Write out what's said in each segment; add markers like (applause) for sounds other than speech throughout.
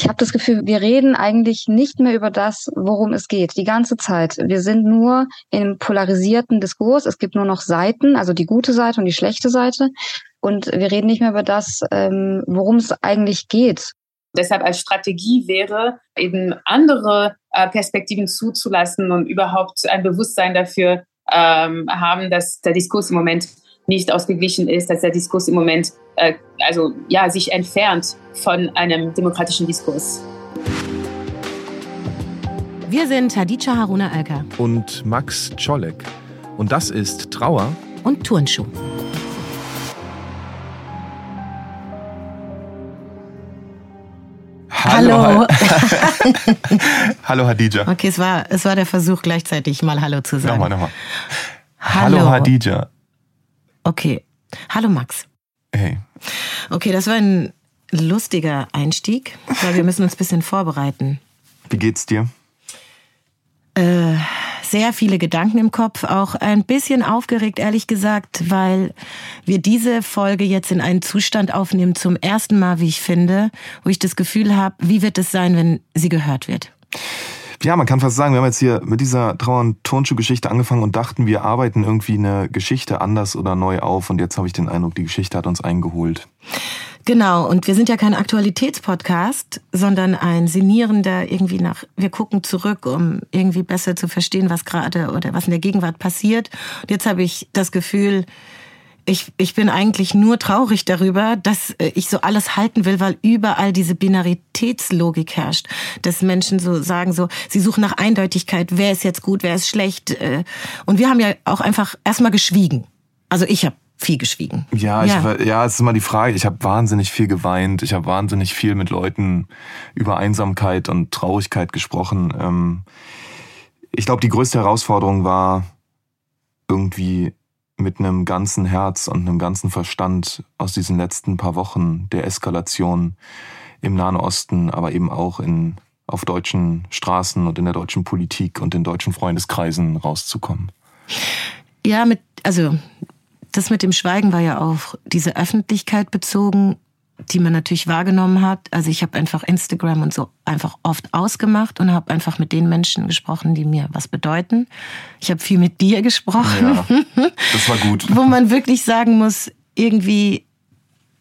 Ich habe das Gefühl, wir reden eigentlich nicht mehr über das, worum es geht, die ganze Zeit. Wir sind nur im polarisierten Diskurs. Es gibt nur noch Seiten, also die gute Seite und die schlechte Seite. Und wir reden nicht mehr über das, ähm, worum es eigentlich geht. Deshalb als Strategie wäre, eben andere äh, Perspektiven zuzulassen und überhaupt ein Bewusstsein dafür ähm, haben, dass der Diskurs im Moment nicht ausgeglichen ist, dass der Diskurs im Moment äh, also ja sich entfernt von einem demokratischen Diskurs. Wir sind Hadija Haruna Alka und Max Czolek und das ist Trauer und Turnschuh. Hallo. Hallo (laughs) Hadija. Okay, es war, es war der Versuch, gleichzeitig mal Hallo zu sagen. Nochmal, nochmal. Hallo, Hallo Hadija. Okay. Hallo Max. Hey. Okay, das war ein lustiger Einstieg, weil wir müssen uns ein bisschen vorbereiten. Wie geht's dir? Äh, sehr viele Gedanken im Kopf, auch ein bisschen aufgeregt, ehrlich gesagt, weil wir diese Folge jetzt in einen Zustand aufnehmen, zum ersten Mal, wie ich finde, wo ich das Gefühl habe, wie wird es sein, wenn sie gehört wird? Ja, man kann fast sagen, wir haben jetzt hier mit dieser Trauer- und Turnschuh-Geschichte angefangen und dachten, wir arbeiten irgendwie eine Geschichte anders oder neu auf. Und jetzt habe ich den Eindruck, die Geschichte hat uns eingeholt. Genau, und wir sind ja kein Aktualitätspodcast, sondern ein sinnierender irgendwie nach, wir gucken zurück, um irgendwie besser zu verstehen, was gerade oder was in der Gegenwart passiert. Und jetzt habe ich das Gefühl, ich, ich bin eigentlich nur traurig darüber, dass äh, ich so alles halten will, weil überall diese Binaritätslogik herrscht. Dass Menschen so sagen, so, sie suchen nach Eindeutigkeit, wer ist jetzt gut, wer ist schlecht. Äh. Und wir haben ja auch einfach erstmal geschwiegen. Also ich habe viel geschwiegen. Ja, ja. Ich, ja, es ist immer die Frage. Ich habe wahnsinnig viel geweint. Ich habe wahnsinnig viel mit Leuten über Einsamkeit und Traurigkeit gesprochen. Ähm, ich glaube, die größte Herausforderung war irgendwie mit einem ganzen Herz und einem ganzen Verstand aus diesen letzten paar Wochen der Eskalation im Nahen Osten, aber eben auch in, auf deutschen Straßen und in der deutschen Politik und in deutschen Freundeskreisen rauszukommen. Ja, mit, also das mit dem Schweigen war ja auch diese Öffentlichkeit bezogen, die man natürlich wahrgenommen hat. Also ich habe einfach Instagram und so einfach oft ausgemacht und habe einfach mit den Menschen gesprochen, die mir was bedeuten. Ich habe viel mit dir gesprochen. Ja, das war gut. (laughs) Wo man wirklich sagen muss, irgendwie,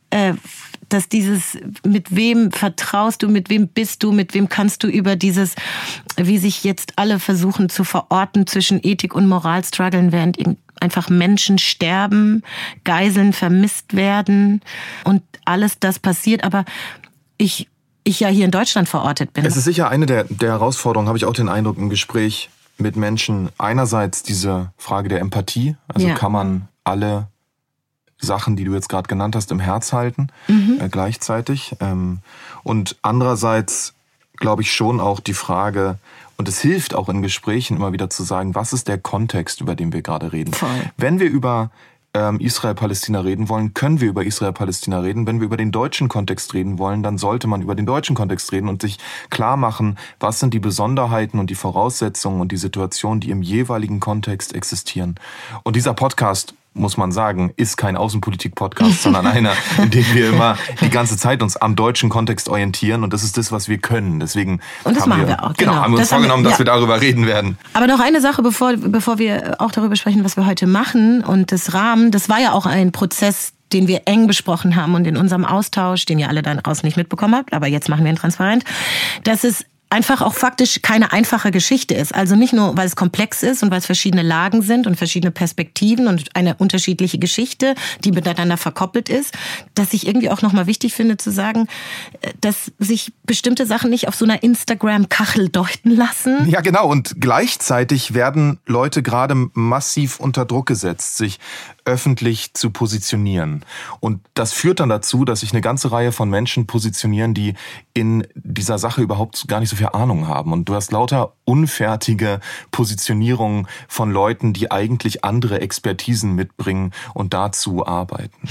äh, dass dieses, mit wem vertraust du, mit wem bist du, mit wem kannst du über dieses, wie sich jetzt alle versuchen zu verorten zwischen Ethik und Moral strugglen, während einfach Menschen sterben, Geiseln vermisst werden und alles das passiert. Aber ich, ich ja hier in Deutschland verortet bin. Es ist sicher eine der, der Herausforderungen, habe ich auch den Eindruck im Gespräch mit Menschen. Einerseits diese Frage der Empathie. Also ja. kann man alle Sachen, die du jetzt gerade genannt hast, im Herz halten mhm. äh, gleichzeitig. Ähm, und andererseits glaube ich schon auch die Frage, und es hilft auch in Gesprächen immer wieder zu sagen, was ist der Kontext, über den wir gerade reden. Voll. Wenn wir über ähm, Israel-Palästina reden wollen, können wir über Israel-Palästina reden. Wenn wir über den deutschen Kontext reden wollen, dann sollte man über den deutschen Kontext reden und sich klar machen, was sind die Besonderheiten und die Voraussetzungen und die Situationen, die im jeweiligen Kontext existieren. Und dieser Podcast muss man sagen, ist kein Außenpolitik-Podcast, sondern (laughs) einer, in dem wir immer die ganze Zeit uns am deutschen Kontext orientieren und das ist das, was wir können. Deswegen und das machen wir, wir auch. Genau, genau haben wir uns vorgenommen, wir, ja. dass wir darüber reden werden. Aber noch eine Sache, bevor, bevor wir auch darüber sprechen, was wir heute machen und das Rahmen, das war ja auch ein Prozess, den wir eng besprochen haben und in unserem Austausch, den ihr alle da draußen nicht mitbekommen habt, aber jetzt machen wir ihn transparent, dass es einfach auch faktisch keine einfache Geschichte ist. Also nicht nur, weil es komplex ist und weil es verschiedene Lagen sind und verschiedene Perspektiven und eine unterschiedliche Geschichte, die miteinander verkoppelt ist, dass ich irgendwie auch nochmal wichtig finde zu sagen, äh, dass sich bestimmte Sachen nicht auf so einer Instagram-Kachel deuten lassen. Ja, genau. Und gleichzeitig werden Leute gerade massiv unter Druck gesetzt, sich öffentlich zu positionieren. Und das führt dann dazu, dass sich eine ganze Reihe von Menschen positionieren, die in dieser Sache überhaupt gar nicht so viel Ahnung haben. Und du hast lauter unfertige Positionierungen von Leuten, die eigentlich andere Expertisen mitbringen und dazu arbeiten.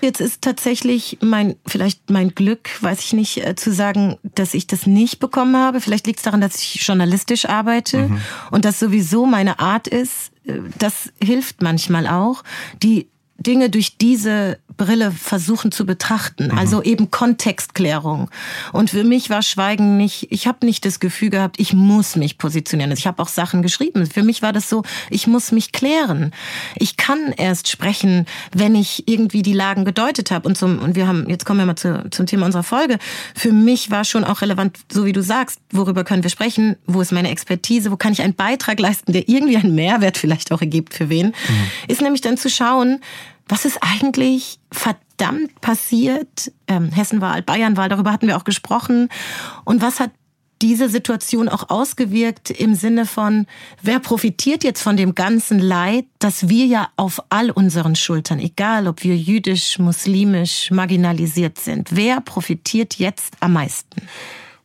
Jetzt ist tatsächlich mein, vielleicht mein Glück, weiß ich nicht, äh, zu sagen, dass ich das nicht bekommen habe. Vielleicht liegt es daran, dass ich journalistisch arbeite mhm. und das sowieso meine Art ist, das hilft manchmal auch, die Dinge durch diese Brille versuchen zu betrachten. Mhm. Also eben Kontextklärung. Und für mich war Schweigen nicht, ich habe nicht das Gefühl gehabt, ich muss mich positionieren. Also ich habe auch Sachen geschrieben. Für mich war das so, ich muss mich klären. Ich kann erst sprechen, wenn ich irgendwie die Lagen gedeutet habe. Und, zum, und wir haben, jetzt kommen wir mal zu, zum Thema unserer Folge. Für mich war schon auch relevant, so wie du sagst, worüber können wir sprechen, wo ist meine Expertise, wo kann ich einen Beitrag leisten, der irgendwie einen Mehrwert vielleicht auch ergibt für wen, mhm. ist nämlich dann zu schauen, was ist eigentlich verdammt passiert? Ähm, Hessenwahl, Bayernwahl, darüber hatten wir auch gesprochen. Und was hat diese Situation auch ausgewirkt im Sinne von, wer profitiert jetzt von dem ganzen Leid, das wir ja auf all unseren Schultern, egal ob wir jüdisch, muslimisch, marginalisiert sind, wer profitiert jetzt am meisten?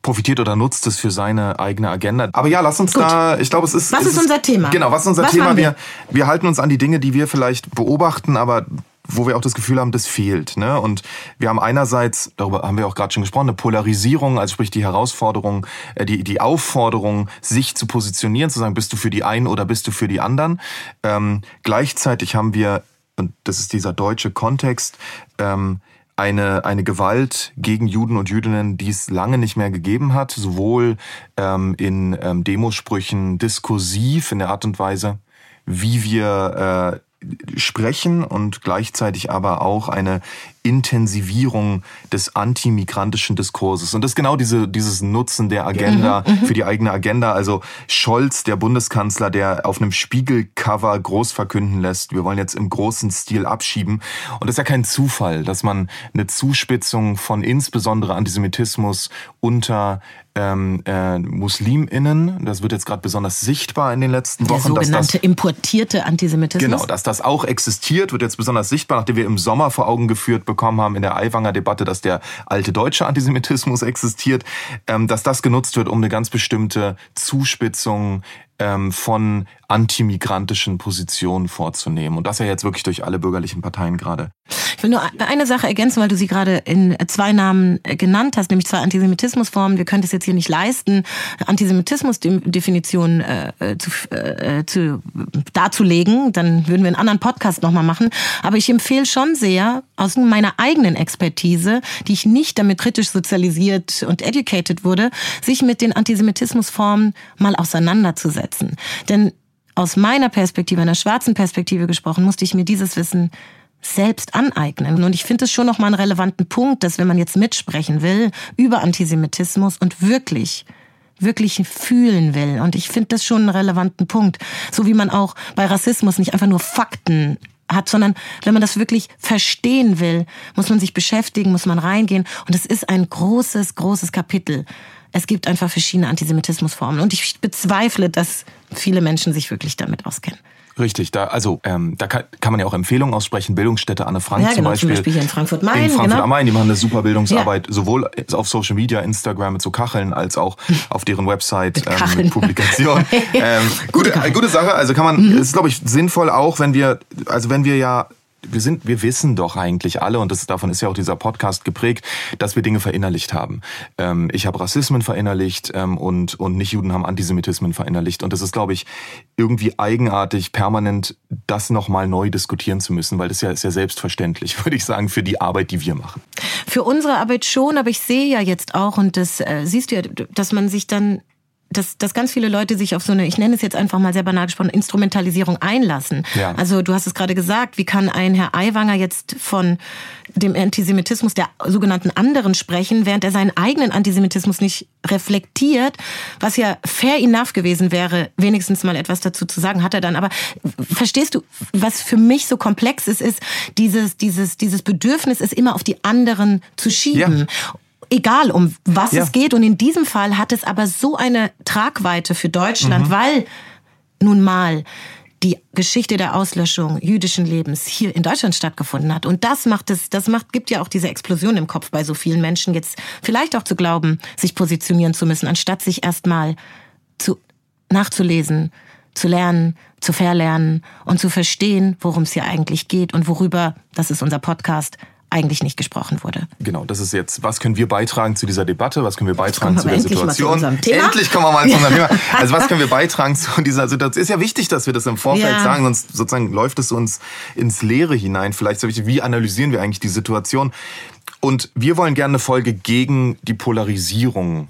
Profitiert oder nutzt es für seine eigene Agenda. Aber ja, lass uns Gut. da, ich glaube, es ist. Was ist, ist unser Thema? Genau, was ist unser was Thema? Wir? wir, wir halten uns an die Dinge, die wir vielleicht beobachten, aber wo wir auch das Gefühl haben, das fehlt. Ne? Und wir haben einerseits, darüber haben wir auch gerade schon gesprochen, eine Polarisierung, also sprich die Herausforderung, äh, die, die Aufforderung, sich zu positionieren, zu sagen, bist du für die einen oder bist du für die anderen. Ähm, gleichzeitig haben wir, und das ist dieser deutsche Kontext, ähm, eine, eine Gewalt gegen Juden und Jüdinnen, die es lange nicht mehr gegeben hat, sowohl ähm, in ähm, Demosprüchen diskursiv in der Art und Weise, wie wir äh, sprechen und gleichzeitig aber auch eine Intensivierung des antimigrantischen Diskurses. Und das ist genau diese, dieses Nutzen der Agenda mhm, mhm, für die eigene Agenda. Also Scholz, der Bundeskanzler, der auf einem Spiegelcover groß verkünden lässt, wir wollen jetzt im großen Stil abschieben. Und das ist ja kein Zufall, dass man eine Zuspitzung von insbesondere Antisemitismus unter ähm, äh, MuslimInnen, das wird jetzt gerade besonders sichtbar in den letzten Wochen. Der sogenannte das, importierte Antisemitismus. Genau, dass das auch existiert, wird jetzt besonders sichtbar, nachdem wir im Sommer vor Augen geführt bekommen, bekommen haben in der Aiwanger Debatte, dass der alte deutsche Antisemitismus existiert, ähm, dass das genutzt wird, um eine ganz bestimmte Zuspitzung ähm, von antimigrantischen Positionen vorzunehmen. Und das ja jetzt wirklich durch alle bürgerlichen Parteien gerade. Ich will nur eine Sache ergänzen, weil du sie gerade in zwei Namen genannt hast, nämlich zwei Antisemitismusformen. Wir können es jetzt hier nicht leisten, Antisemitismusdefinitionen äh, zu, äh, zu, darzulegen. Dann würden wir einen anderen Podcast nochmal machen. Aber ich empfehle schon sehr, aus meiner eigenen Expertise, die ich nicht damit kritisch sozialisiert und educated wurde, sich mit den Antisemitismusformen mal auseinanderzusetzen. Denn aus meiner Perspektive, einer schwarzen Perspektive gesprochen, musste ich mir dieses Wissen selbst aneignen. Und ich finde es schon noch mal einen relevanten Punkt, dass wenn man jetzt mitsprechen will über Antisemitismus und wirklich wirklich fühlen will. Und ich finde das schon einen relevanten Punkt. So wie man auch bei Rassismus nicht einfach nur Fakten hat, sondern wenn man das wirklich verstehen will, muss man sich beschäftigen, muss man reingehen. Und es ist ein großes, großes Kapitel. Es gibt einfach verschiedene Antisemitismusformen. Und ich bezweifle, dass viele Menschen sich wirklich damit auskennen. Richtig, da also ähm, da kann, kann man ja auch Empfehlungen aussprechen. Bildungsstätte Anne Frank ja, genau, zum, Beispiel. zum Beispiel hier in Frankfurt Main. In Frankfurt genau. am Main, die machen eine super Bildungsarbeit, ja. sowohl auf Social Media, Instagram mit so Kacheln, als auch (laughs) auf deren Website mit, ähm, mit Publikation. (laughs) ähm, gute, gute Sache. Also kann man, mhm. ist glaube ich sinnvoll auch, wenn wir, also wenn wir ja wir sind, wir wissen doch eigentlich alle, und das, davon ist ja auch dieser Podcast geprägt, dass wir Dinge verinnerlicht haben. Ähm, ich habe Rassismen verinnerlicht ähm, und, und Nicht-Juden haben Antisemitismen verinnerlicht. Und das ist, glaube ich, irgendwie eigenartig, permanent das nochmal neu diskutieren zu müssen, weil das ja ist ja selbstverständlich, (laughs) würde ich sagen, für die Arbeit, die wir machen. Für unsere Arbeit schon, aber ich sehe ja jetzt auch, und das äh, siehst du ja, dass man sich dann dass, dass ganz viele Leute sich auf so eine, ich nenne es jetzt einfach mal sehr banal gesprochen, Instrumentalisierung einlassen. Ja. Also du hast es gerade gesagt, wie kann ein Herr Aiwanger jetzt von dem Antisemitismus der sogenannten anderen sprechen, während er seinen eigenen Antisemitismus nicht reflektiert, was ja fair enough gewesen wäre, wenigstens mal etwas dazu zu sagen, hat er dann. Aber verstehst du, was für mich so komplex ist, ist dieses, dieses, dieses Bedürfnis, es immer auf die anderen zu schieben. Ja egal um was ja. es geht. Und in diesem Fall hat es aber so eine Tragweite für Deutschland, mhm. weil nun mal die Geschichte der Auslöschung jüdischen Lebens hier in Deutschland stattgefunden hat. Und das macht es, das macht, gibt ja auch diese Explosion im Kopf bei so vielen Menschen jetzt vielleicht auch zu glauben, sich positionieren zu müssen, anstatt sich erstmal zu, nachzulesen, zu lernen, zu verlernen und zu verstehen, worum es hier eigentlich geht und worüber, das ist unser Podcast, eigentlich nicht gesprochen wurde. Genau, das ist jetzt, was können wir beitragen zu dieser Debatte, was können wir beitragen zu der Situation? Zu endlich kommen wir mal zu unserem Thema. (laughs) Also was können wir beitragen zu dieser Situation? Ist ja wichtig, dass wir das im Vorfeld ja. sagen, sonst sozusagen läuft es uns ins Leere hinein. Vielleicht so wichtig, wie analysieren wir eigentlich die Situation? Und wir wollen gerne eine Folge gegen die Polarisierung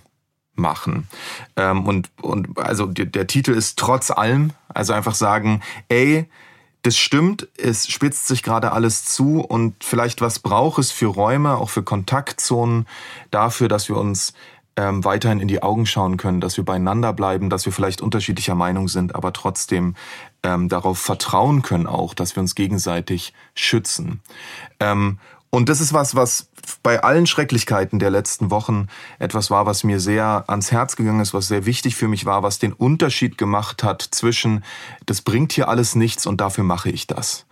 machen. Ähm, und, und also der, der Titel ist trotz allem, also einfach sagen, ey, das stimmt, es spitzt sich gerade alles zu und vielleicht was braucht es für Räume, auch für Kontaktzonen, dafür, dass wir uns ähm, weiterhin in die Augen schauen können, dass wir beieinander bleiben, dass wir vielleicht unterschiedlicher Meinung sind, aber trotzdem ähm, darauf vertrauen können auch, dass wir uns gegenseitig schützen. Ähm, und das ist was, was bei allen Schrecklichkeiten der letzten Wochen etwas war, was mir sehr ans Herz gegangen ist, was sehr wichtig für mich war, was den Unterschied gemacht hat zwischen, das bringt hier alles nichts und dafür mache ich das.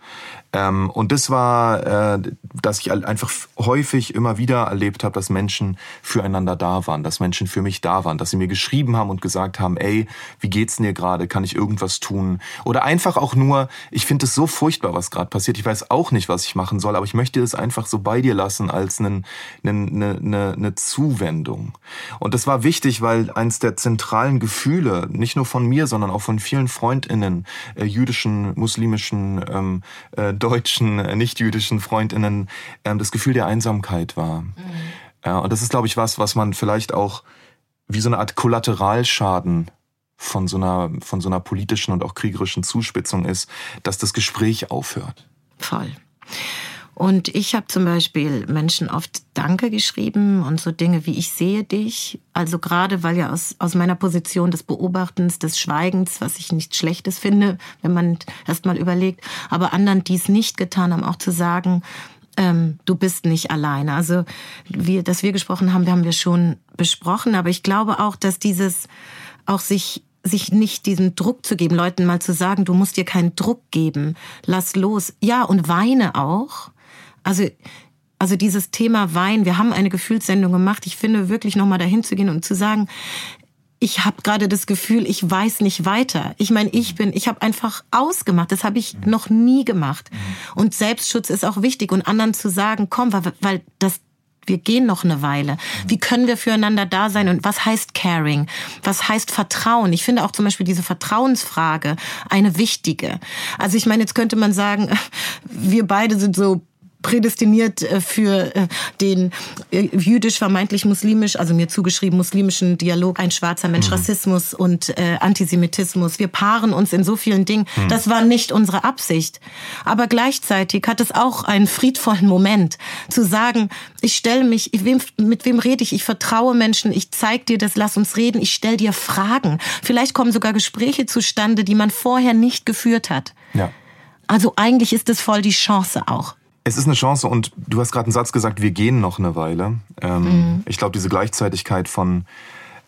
Ähm, und das war, äh, dass ich einfach häufig immer wieder erlebt habe, dass Menschen füreinander da waren, dass Menschen für mich da waren, dass sie mir geschrieben haben und gesagt haben, ey, wie geht's dir gerade? Kann ich irgendwas tun? Oder einfach auch nur, ich finde es so furchtbar, was gerade passiert. Ich weiß auch nicht, was ich machen soll, aber ich möchte es einfach so bei dir lassen als eine, eine, eine, eine Zuwendung. Und das war wichtig, weil eins der zentralen Gefühle, nicht nur von mir, sondern auch von vielen Freundinnen, äh, jüdischen, muslimischen, ähm, äh, deutschen, äh, nicht-jüdischen Freundinnen ähm, das Gefühl der Einsamkeit war. Mhm. Ja, und das ist, glaube ich, was, was man vielleicht auch wie so eine Art Kollateralschaden von so einer, von so einer politischen und auch kriegerischen Zuspitzung ist, dass das Gespräch aufhört. Voll. Und ich habe zum Beispiel Menschen oft Danke geschrieben und so Dinge wie ich sehe dich. Also gerade weil ja aus, aus meiner Position des Beobachtens, des Schweigens, was ich nichts Schlechtes finde, wenn man erst mal überlegt, aber anderen, die es nicht getan haben, auch zu sagen, ähm, du bist nicht alleine. Also wir, dass wir gesprochen haben, haben wir schon besprochen, aber ich glaube auch, dass dieses auch sich sich nicht diesen Druck zu geben, Leuten mal zu sagen, du musst dir keinen Druck geben, lass los. Ja, und weine auch. Also also dieses Thema Wein, wir haben eine Gefühlssendung gemacht. Ich finde wirklich nochmal dahin zu gehen und zu sagen, ich habe gerade das Gefühl, ich weiß nicht weiter. Ich meine, ich bin, ich habe einfach ausgemacht. Das habe ich noch nie gemacht. Und Selbstschutz ist auch wichtig und anderen zu sagen, komm, weil, weil das wir gehen noch eine Weile. Wie können wir füreinander da sein und was heißt Caring? Was heißt Vertrauen? Ich finde auch zum Beispiel diese Vertrauensfrage eine wichtige. Also ich meine, jetzt könnte man sagen, (laughs) wir beide sind so prädestiniert äh, für äh, den äh, jüdisch, vermeintlich muslimisch, also mir zugeschrieben muslimischen Dialog, ein schwarzer Mensch, mhm. Rassismus und äh, Antisemitismus. Wir paaren uns in so vielen Dingen. Mhm. Das war nicht unsere Absicht. Aber gleichzeitig hat es auch einen friedvollen Moment, zu sagen, ich stelle mich, mit wem rede ich? Ich vertraue Menschen, ich zeig dir das, lass uns reden, ich stelle dir Fragen. Vielleicht kommen sogar Gespräche zustande, die man vorher nicht geführt hat. Ja. Also eigentlich ist es voll die Chance auch. Es ist eine Chance und du hast gerade einen Satz gesagt, wir gehen noch eine Weile. Ähm, mhm. Ich glaube, diese Gleichzeitigkeit von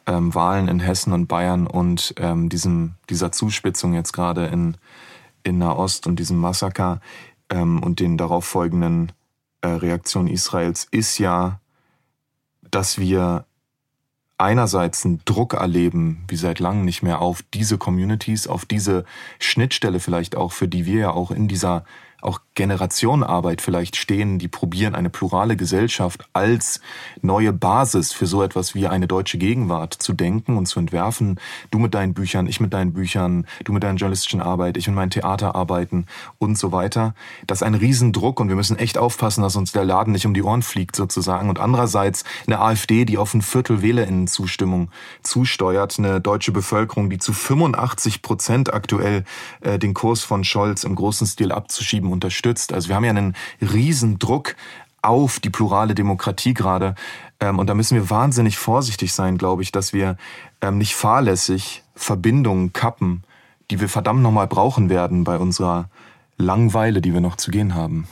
ähm, Wahlen in Hessen und Bayern und ähm, diesem, dieser Zuspitzung jetzt gerade in, in Nahost und diesem Massaker ähm, und den darauf folgenden äh, Reaktionen Israels ist ja, dass wir einerseits einen Druck erleben, wie seit langem nicht mehr, auf diese Communities, auf diese Schnittstelle vielleicht auch, für die wir ja auch in dieser auch Generationenarbeit vielleicht stehen, die probieren, eine plurale Gesellschaft als neue Basis für so etwas wie eine deutsche Gegenwart zu denken und zu entwerfen. Du mit deinen Büchern, ich mit deinen Büchern, du mit deiner journalistischen Arbeit, ich mit meinen Theaterarbeiten und so weiter. Das ist ein Riesendruck und wir müssen echt aufpassen, dass uns der Laden nicht um die Ohren fliegt sozusagen. Und andererseits eine AfD, die auf ein Viertel WählerInnenzustimmung zusteuert, eine deutsche Bevölkerung, die zu 85 Prozent aktuell äh, den Kurs von Scholz im großen Stil abzuschieben Leben unterstützt. Also wir haben ja einen riesen Druck auf die plurale Demokratie gerade. Ähm, und da müssen wir wahnsinnig vorsichtig sein, glaube ich, dass wir ähm, nicht fahrlässig Verbindungen kappen, die wir verdammt nochmal brauchen werden bei unserer Langweile, die wir noch zu gehen haben.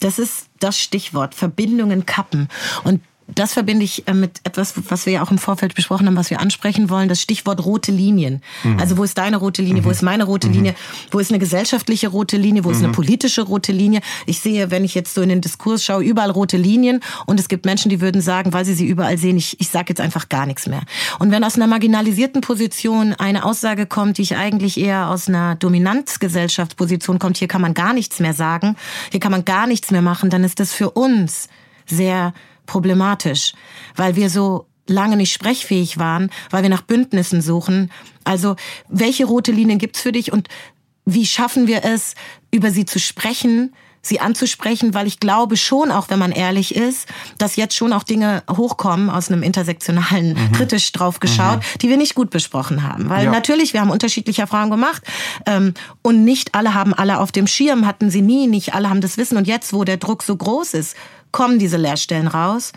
Das ist das Stichwort, Verbindungen kappen. Und das verbinde ich äh, mit etwas, was wir ja auch im Vorfeld besprochen haben, was wir ansprechen wollen, das Stichwort rote Linien. Mhm. Also wo ist deine rote Linie, mhm. wo ist meine rote mhm. Linie, wo ist eine gesellschaftliche rote Linie, wo ist eine mhm. politische rote Linie. Ich sehe, wenn ich jetzt so in den Diskurs schaue, überall rote Linien und es gibt Menschen, die würden sagen, weil sie sie überall sehen, ich, ich sage jetzt einfach gar nichts mehr. Und wenn aus einer marginalisierten Position eine Aussage kommt, die ich eigentlich eher aus einer Dominanzgesellschaftsposition kommt, hier kann man gar nichts mehr sagen, hier kann man gar nichts mehr machen, dann ist das für uns sehr problematisch, weil wir so lange nicht sprechfähig waren, weil wir nach Bündnissen suchen. Also welche rote Linien gibt's für dich und wie schaffen wir es, über sie zu sprechen, sie anzusprechen, weil ich glaube schon, auch wenn man ehrlich ist, dass jetzt schon auch Dinge hochkommen aus einem intersektionalen, mhm. kritisch drauf geschaut, mhm. die wir nicht gut besprochen haben. Weil ja. natürlich, wir haben unterschiedliche Erfahrungen gemacht ähm, und nicht alle haben alle auf dem Schirm, hatten sie nie, nicht alle haben das Wissen und jetzt, wo der Druck so groß ist, kommen diese Leerstellen raus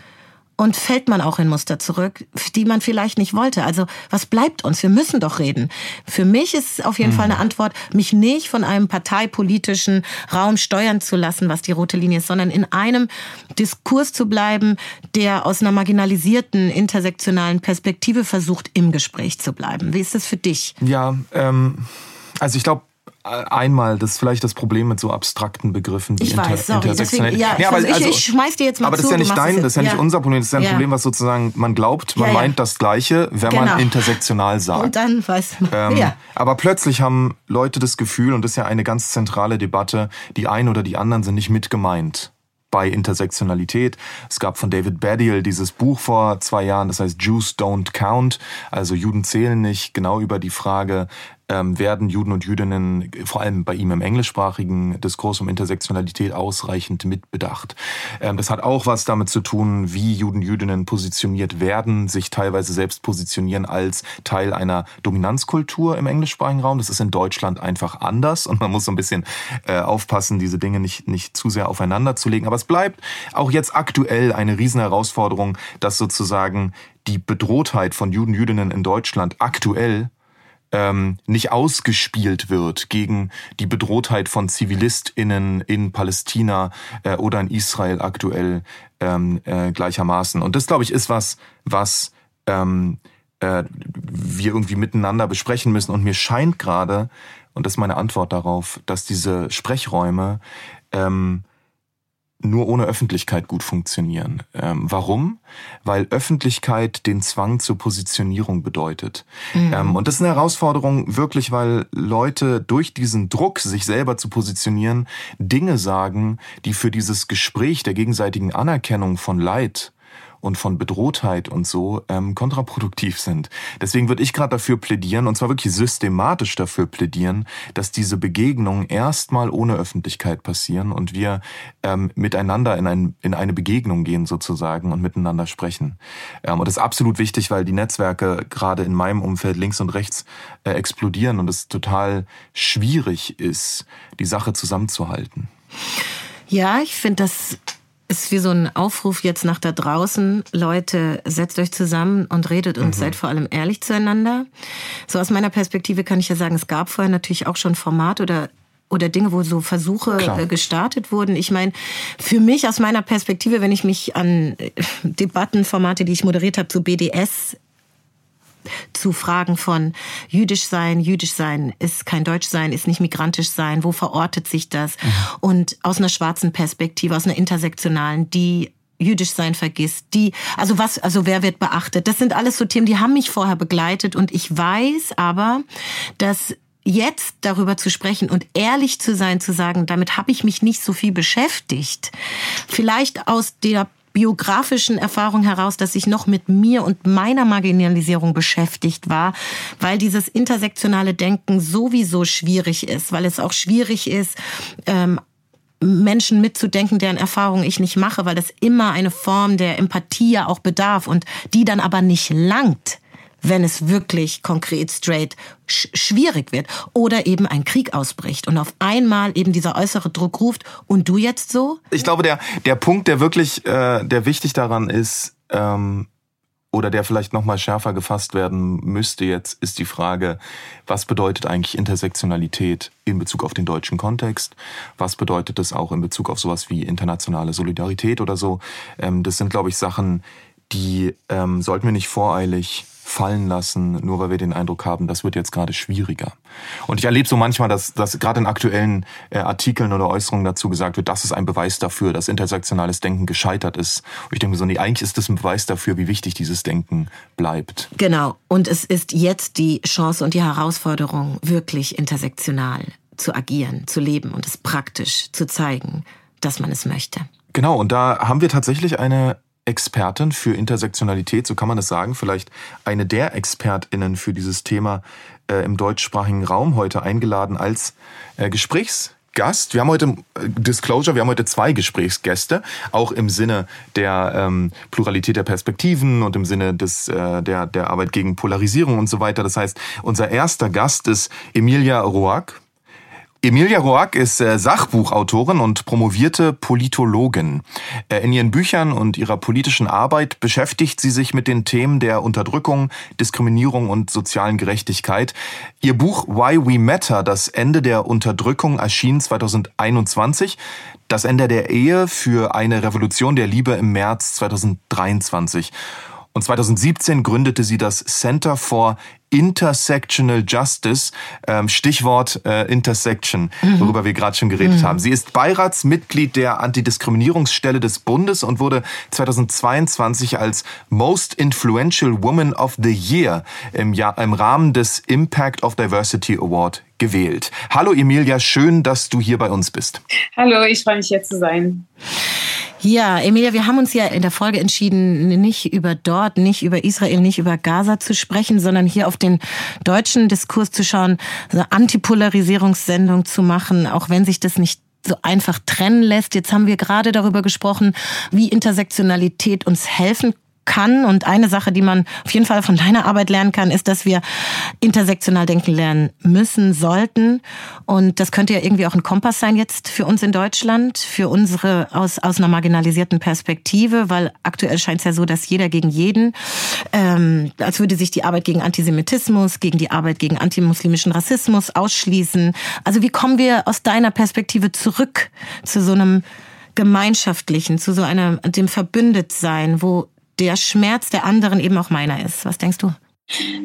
und fällt man auch in Muster zurück, die man vielleicht nicht wollte. Also was bleibt uns? Wir müssen doch reden. Für mich ist auf jeden mhm. Fall eine Antwort, mich nicht von einem parteipolitischen Raum steuern zu lassen, was die rote Linie ist, sondern in einem Diskurs zu bleiben, der aus einer marginalisierten, intersektionalen Perspektive versucht, im Gespräch zu bleiben. Wie ist das für dich? Ja, ähm, also ich glaube, einmal, das ist vielleicht das Problem mit so abstrakten Begriffen wie ich inter, weiß, sorry, deswegen, ja, nee, aber, also, ich, schmeiß dir jetzt mal Aber das ist ja nicht dein, das ist ja, ja, nicht unser Problem, das ist ja ein ja. Problem, was sozusagen man glaubt, man meint das Gleiche, wenn genau. man intersektional sagt. Und dann weiß man, ähm, ja. Aber plötzlich haben Leute das Gefühl, und das ist ja eine ganz zentrale Debatte, die einen oder die anderen sind nicht mit gemeint bei Intersektionalität. Es gab von David Baddiel dieses Buch vor zwei Jahren, das heißt Jews Don't Count, also Juden zählen nicht, genau über die Frage, ähm, werden Juden und Jüdinnen vor allem bei ihm im englischsprachigen Diskurs um Intersektionalität ausreichend mitbedacht. Ähm, das hat auch was damit zu tun, wie Juden, Jüdinnen positioniert werden, sich teilweise selbst positionieren als Teil einer Dominanzkultur im englischsprachigen Raum. Das ist in Deutschland einfach anders und man muss so ein bisschen äh, aufpassen, diese Dinge nicht, nicht zu sehr aufeinander zu legen. Aber es bleibt auch jetzt aktuell eine riesen Herausforderung, dass sozusagen die Bedrohtheit von Juden, Jüdinnen in Deutschland aktuell ähm, nicht ausgespielt wird gegen die Bedrohtheit von ZivilistInnen in Palästina äh, oder in Israel aktuell ähm, äh, gleichermaßen. Und das, glaube ich, ist was, was ähm, äh, wir irgendwie miteinander besprechen müssen. Und mir scheint gerade, und das ist meine Antwort darauf, dass diese Sprechräume ähm, nur ohne Öffentlichkeit gut funktionieren. Ähm, warum? Weil Öffentlichkeit den Zwang zur Positionierung bedeutet. Mhm. Ähm, und das ist eine Herausforderung wirklich, weil Leute durch diesen Druck, sich selber zu positionieren, Dinge sagen, die für dieses Gespräch der gegenseitigen Anerkennung von Leid und von Bedrohtheit und so ähm, kontraproduktiv sind. Deswegen würde ich gerade dafür plädieren, und zwar wirklich systematisch dafür plädieren, dass diese Begegnungen erstmal ohne Öffentlichkeit passieren und wir ähm, miteinander in, ein, in eine Begegnung gehen sozusagen und miteinander sprechen. Ähm, und das ist absolut wichtig, weil die Netzwerke gerade in meinem Umfeld links und rechts äh, explodieren und es total schwierig ist, die Sache zusammenzuhalten. Ja, ich finde das ist wie so ein Aufruf jetzt nach da draußen. Leute, setzt euch zusammen und redet und mhm. seid vor allem ehrlich zueinander. So aus meiner Perspektive kann ich ja sagen, es gab vorher natürlich auch schon Format oder oder Dinge, wo so Versuche Klar. Äh, gestartet wurden. Ich meine, für mich aus meiner Perspektive, wenn ich mich an äh, Debattenformate, die ich moderiert habe, zu BDS zu Fragen von jüdisch sein, jüdisch sein ist kein deutsch sein, ist nicht migrantisch sein, wo verortet sich das? Mhm. Und aus einer schwarzen Perspektive, aus einer intersektionalen, die jüdisch sein vergisst, die, also was, also wer wird beachtet? Das sind alles so Themen, die haben mich vorher begleitet und ich weiß aber, dass jetzt darüber zu sprechen und ehrlich zu sein, zu sagen, damit habe ich mich nicht so viel beschäftigt. Vielleicht aus der biografischen Erfahrung heraus, dass ich noch mit mir und meiner Marginalisierung beschäftigt war, weil dieses intersektionale Denken sowieso schwierig ist, weil es auch schwierig ist, ähm, Menschen mitzudenken, deren Erfahrungen ich nicht mache, weil das immer eine Form der Empathie ja auch bedarf und die dann aber nicht langt wenn es wirklich konkret straight sch schwierig wird oder eben ein Krieg ausbricht und auf einmal eben dieser äußere Druck ruft und du jetzt so? Ich glaube, der, der Punkt, der wirklich, äh, der wichtig daran ist, ähm, oder der vielleicht noch mal schärfer gefasst werden müsste jetzt, ist die Frage, was bedeutet eigentlich Intersektionalität in Bezug auf den deutschen Kontext? Was bedeutet das auch in Bezug auf sowas wie internationale Solidarität oder so? Ähm, das sind, glaube ich, Sachen, die ähm, sollten wir nicht voreilig fallen lassen, nur weil wir den Eindruck haben, das wird jetzt gerade schwieriger. Und ich erlebe so manchmal, dass, dass gerade in aktuellen äh, Artikeln oder Äußerungen dazu gesagt wird, das ist ein Beweis dafür, dass intersektionales Denken gescheitert ist. Und ich denke so, nee, eigentlich ist das ein Beweis dafür, wie wichtig dieses Denken bleibt. Genau. Und es ist jetzt die Chance und die Herausforderung, wirklich intersektional zu agieren, zu leben und es praktisch zu zeigen, dass man es möchte. Genau, und da haben wir tatsächlich eine Expertin für Intersektionalität, so kann man es sagen, vielleicht eine der ExpertInnen für dieses Thema äh, im deutschsprachigen Raum heute eingeladen als äh, Gesprächsgast. Wir haben heute äh, Disclosure, wir haben heute zwei Gesprächsgäste, auch im Sinne der ähm, Pluralität der Perspektiven und im Sinne des äh, der der Arbeit gegen Polarisierung und so weiter. Das heißt, unser erster Gast ist Emilia Roak. Emilia Roack ist äh, Sachbuchautorin und promovierte Politologin. Äh, in ihren Büchern und ihrer politischen Arbeit beschäftigt sie sich mit den Themen der Unterdrückung, Diskriminierung und sozialen Gerechtigkeit. Ihr Buch Why We Matter, das Ende der Unterdrückung, erschien 2021. Das Ende der Ehe für eine Revolution der Liebe im März 2023. Und 2017 gründete sie das Center for Intersectional Justice, ähm, Stichwort äh, Intersection, mhm. worüber wir gerade schon geredet mhm. haben. Sie ist Beiratsmitglied der Antidiskriminierungsstelle des Bundes und wurde 2022 als Most Influential Woman of the Year im, Jahr, im Rahmen des Impact of Diversity Award gewählt. Hallo Emilia, schön, dass du hier bei uns bist. Hallo, ich freue mich hier zu sein. Ja, Emilia, wir haben uns ja in der Folge entschieden, nicht über dort, nicht über Israel, nicht über Gaza zu sprechen, sondern hier auf den deutschen Diskurs zu schauen, eine Antipolarisierungssendung zu machen, auch wenn sich das nicht so einfach trennen lässt. Jetzt haben wir gerade darüber gesprochen, wie Intersektionalität uns helfen kann. Und eine Sache, die man auf jeden Fall von deiner Arbeit lernen kann, ist, dass wir intersektional denken lernen müssen, sollten. Und das könnte ja irgendwie auch ein Kompass sein jetzt für uns in Deutschland, für unsere aus, aus einer marginalisierten Perspektive, weil aktuell scheint es ja so, dass jeder gegen jeden, ähm, als würde sich die Arbeit gegen Antisemitismus, gegen die Arbeit gegen antimuslimischen Rassismus ausschließen. Also wie kommen wir aus deiner Perspektive zurück zu so einem gemeinschaftlichen, zu so einem, dem Verbündetsein, wo der Schmerz der anderen eben auch meiner ist. Was denkst du?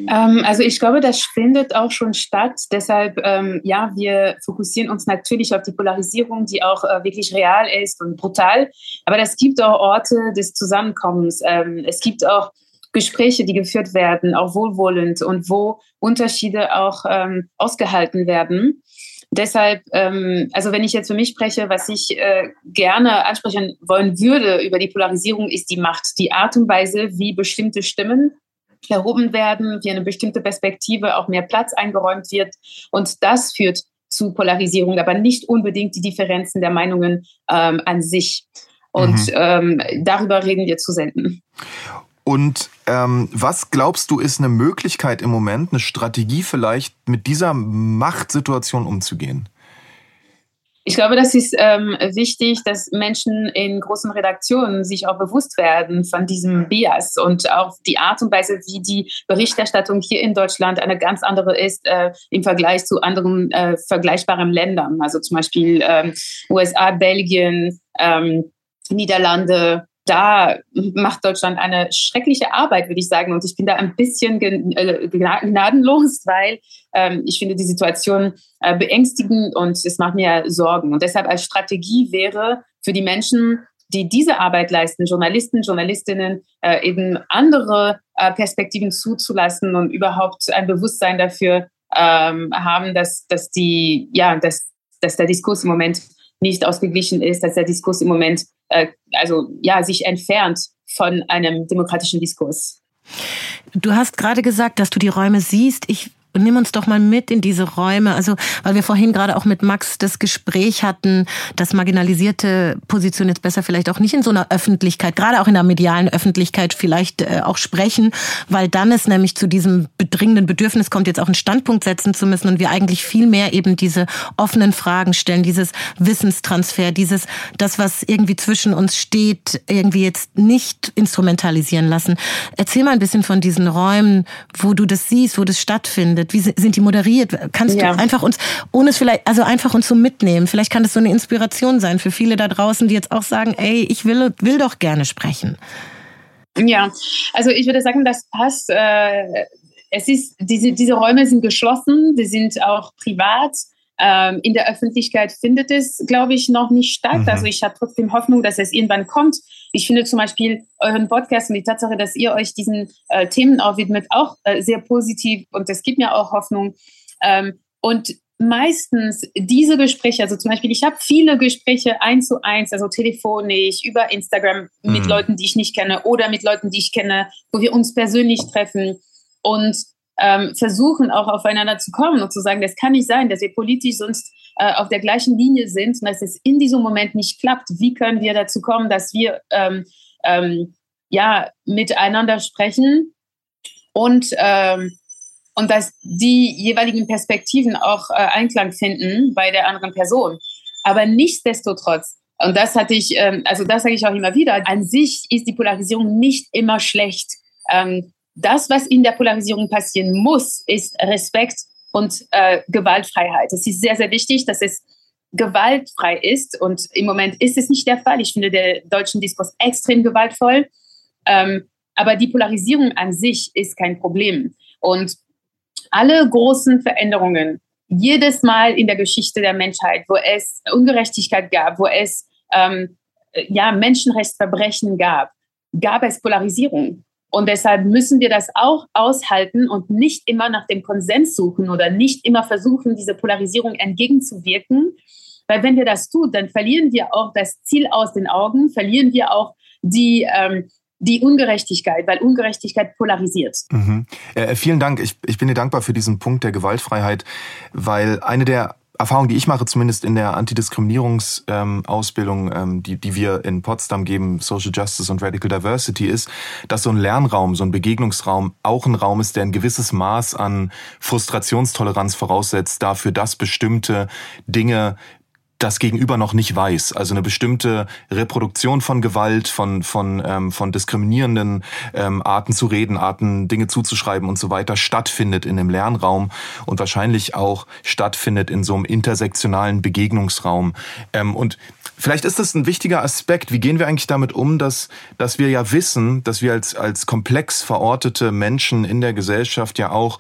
Ähm, also ich glaube, das findet auch schon statt. Deshalb, ähm, ja, wir fokussieren uns natürlich auf die Polarisierung, die auch äh, wirklich real ist und brutal. Aber es gibt auch Orte des Zusammenkommens. Ähm, es gibt auch Gespräche, die geführt werden, auch wohlwollend und wo Unterschiede auch ausgehalten werden. Deshalb, ähm, also wenn ich jetzt für mich spreche, was ich äh, gerne ansprechen wollen würde über die Polarisierung, ist die Macht, die Art und Weise, wie bestimmte Stimmen erhoben werden, wie eine bestimmte Perspektive auch mehr Platz eingeräumt wird. Und das führt zu Polarisierung, aber nicht unbedingt die Differenzen der Meinungen ähm, an sich. Und mhm. ähm, darüber reden wir zu senden. Und ähm, was glaubst du, ist eine Möglichkeit im Moment, eine Strategie vielleicht, mit dieser Machtsituation umzugehen? Ich glaube, das ist ähm, wichtig, dass Menschen in großen Redaktionen sich auch bewusst werden von diesem Bias und auch die Art und Weise, wie die Berichterstattung hier in Deutschland eine ganz andere ist äh, im Vergleich zu anderen äh, vergleichbaren Ländern, also zum Beispiel ähm, USA, Belgien, ähm, Niederlande, da macht Deutschland eine schreckliche Arbeit, würde ich sagen. Und ich bin da ein bisschen äh, gnadenlos, weil ähm, ich finde die Situation äh, beängstigend und es macht mir Sorgen. Und deshalb als Strategie wäre für die Menschen, die diese Arbeit leisten, Journalisten, Journalistinnen, äh, eben andere äh, Perspektiven zuzulassen und überhaupt ein Bewusstsein dafür ähm, haben, dass, dass die, ja, dass, dass der Diskurs im Moment nicht ausgeglichen ist, dass der Diskurs im Moment äh, also ja sich entfernt von einem demokratischen Diskurs. Du hast gerade gesagt, dass du die Räume siehst. Ich und nimm uns doch mal mit in diese Räume. Also, weil wir vorhin gerade auch mit Max das Gespräch hatten, dass marginalisierte Positionen jetzt besser vielleicht auch nicht in so einer Öffentlichkeit, gerade auch in der medialen Öffentlichkeit vielleicht äh, auch sprechen, weil dann es nämlich zu diesem bedringenden Bedürfnis kommt, jetzt auch einen Standpunkt setzen zu müssen und wir eigentlich viel mehr eben diese offenen Fragen stellen, dieses Wissenstransfer, dieses, das, was irgendwie zwischen uns steht, irgendwie jetzt nicht instrumentalisieren lassen. Erzähl mal ein bisschen von diesen Räumen, wo du das siehst, wo das stattfindet. Wie sind die moderiert? Kannst ja. du einfach uns, ohne es vielleicht, also einfach uns so mitnehmen. Vielleicht kann das so eine Inspiration sein für viele da draußen, die jetzt auch sagen, ey, ich will, will doch gerne sprechen. Ja, also ich würde sagen, das passt. Äh, es ist, diese, diese Räume sind geschlossen, die sind auch privat. Ähm, in der Öffentlichkeit findet es, glaube ich, noch nicht statt. Mhm. Also ich habe trotzdem Hoffnung, dass es irgendwann kommt. Ich finde zum Beispiel euren Podcast und die Tatsache, dass ihr euch diesen äh, Themen auch widmet, auch äh, sehr positiv und es gibt mir auch Hoffnung. Ähm, und meistens diese Gespräche, also zum Beispiel, ich habe viele Gespräche eins zu eins, also telefonisch, über Instagram mit mhm. Leuten, die ich nicht kenne oder mit Leuten, die ich kenne, wo wir uns persönlich treffen und ähm, versuchen auch aufeinander zu kommen und zu sagen, das kann nicht sein, dass wir politisch sonst äh, auf der gleichen Linie sind und dass es in diesem Moment nicht klappt. Wie können wir dazu kommen, dass wir ähm, ähm, ja miteinander sprechen und ähm, und dass die jeweiligen Perspektiven auch äh, Einklang finden bei der anderen Person. Aber nichtsdestotrotz, und das hatte ich, ähm, also das sage ich auch immer wieder, an sich ist die Polarisierung nicht immer schlecht. Ähm, das, was in der Polarisierung passieren muss, ist Respekt und äh, Gewaltfreiheit. Es ist sehr, sehr wichtig, dass es gewaltfrei ist. Und im Moment ist es nicht der Fall. Ich finde der deutschen Diskurs extrem gewaltvoll. Ähm, aber die Polarisierung an sich ist kein Problem. Und alle großen Veränderungen, jedes Mal in der Geschichte der Menschheit, wo es Ungerechtigkeit gab, wo es ähm, ja, Menschenrechtsverbrechen gab, gab es Polarisierung. Und deshalb müssen wir das auch aushalten und nicht immer nach dem Konsens suchen oder nicht immer versuchen, diese Polarisierung entgegenzuwirken. Weil wenn wir das tun, dann verlieren wir auch das Ziel aus den Augen, verlieren wir auch die, ähm, die Ungerechtigkeit, weil Ungerechtigkeit polarisiert. Mhm. Äh, vielen Dank. Ich, ich bin dir dankbar für diesen Punkt der Gewaltfreiheit, weil eine der Erfahrung, die ich mache, zumindest in der Antidiskriminierungsausbildung, ähm, die, die wir in Potsdam geben, Social Justice und Radical Diversity, ist, dass so ein Lernraum, so ein Begegnungsraum auch ein Raum ist, der ein gewisses Maß an Frustrationstoleranz voraussetzt, dafür, dass bestimmte Dinge das Gegenüber noch nicht weiß. Also eine bestimmte Reproduktion von Gewalt, von, von, ähm, von diskriminierenden ähm, Arten zu reden, Arten Dinge zuzuschreiben und so weiter stattfindet in dem Lernraum und wahrscheinlich auch stattfindet in so einem intersektionalen Begegnungsraum. Ähm, und Vielleicht ist das ein wichtiger Aspekt. Wie gehen wir eigentlich damit um, dass, dass wir ja wissen, dass wir als, als komplex verortete Menschen in der Gesellschaft ja auch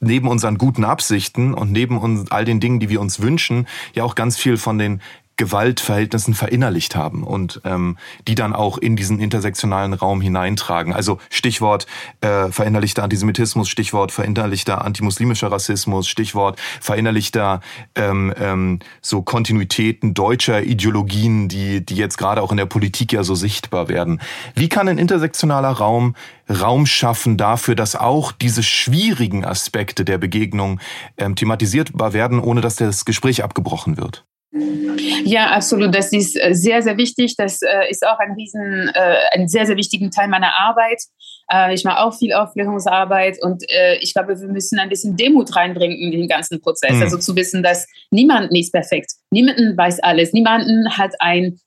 neben unseren guten Absichten und neben uns, all den Dingen, die wir uns wünschen, ja auch ganz viel von den Gewaltverhältnissen verinnerlicht haben und ähm, die dann auch in diesen intersektionalen Raum hineintragen. Also Stichwort äh, verinnerlichter Antisemitismus, Stichwort verinnerlichter antimuslimischer Rassismus, Stichwort verinnerlichter ähm, ähm, so Kontinuitäten deutscher Ideologien, die, die jetzt gerade auch in der Politik ja so sichtbar werden. Wie kann ein intersektionaler Raum Raum schaffen dafür, dass auch diese schwierigen Aspekte der Begegnung ähm, thematisierbar werden, ohne dass das Gespräch abgebrochen wird? Ja, absolut. Das ist äh, sehr, sehr wichtig. Das äh, ist auch ein riesen, äh, ein sehr, sehr wichtigen Teil meiner Arbeit. Ich mache auch viel Aufklärungsarbeit und ich glaube, wir müssen ein bisschen Demut reinbringen in den ganzen Prozess. Mhm. Also zu wissen, dass niemand ist perfekt. Niemanden weiß alles. Niemanden hat ein,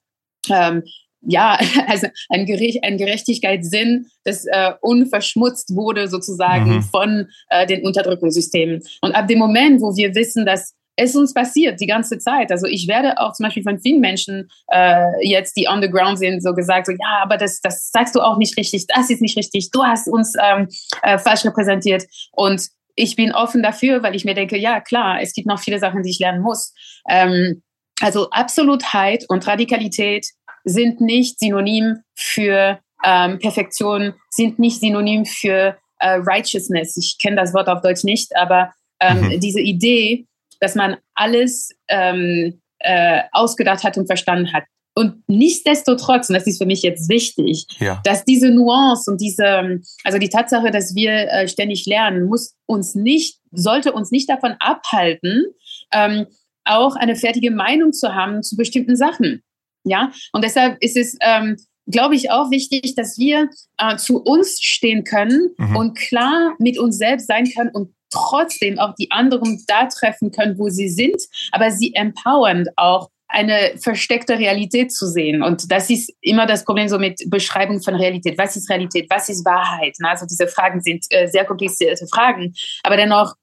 ähm, ja, (laughs) also ein, Gericht, ein Gerechtigkeitssinn, das äh, unverschmutzt wurde sozusagen mhm. von äh, den Unterdrückungssystemen. Und ab dem Moment, wo wir wissen, dass es uns passiert die ganze Zeit. Also ich werde auch zum Beispiel von vielen Menschen äh, jetzt, die on the ground sind, so gesagt, so ja, aber das, das sagst du auch nicht richtig, das ist nicht richtig, du hast uns ähm, äh, falsch repräsentiert. Und ich bin offen dafür, weil ich mir denke, ja klar, es gibt noch viele Sachen, die ich lernen muss. Ähm, also Absolutheit und Radikalität sind nicht synonym für ähm, Perfektion, sind nicht synonym für äh, Righteousness. Ich kenne das Wort auf Deutsch nicht, aber ähm, mhm. diese Idee, dass man alles ähm, äh, ausgedacht hat und verstanden hat. und nichtsdestotrotz, und das ist für mich jetzt wichtig, Ja. dass diese Nuance und diese, also die Tatsache, dass wir äh, ständig lernen, muss uns nicht, sollte uns nicht davon abhalten, ähm, auch eine fertige Meinung zu haben zu bestimmten Sachen. Ja, und deshalb ist es, ähm, glaube ich, auch wichtig, dass wir äh, zu uns stehen können Mhm. und klar mit uns selbst sein können und trotzdem auch die anderen da treffen können, wo sie sind, aber sie empowernd auch eine versteckte Realität zu sehen. Und das ist immer das Problem so mit Beschreibung von Realität. Was ist Realität? Was ist Wahrheit? Also diese Fragen sind äh, sehr komplizierte Fragen, aber dennoch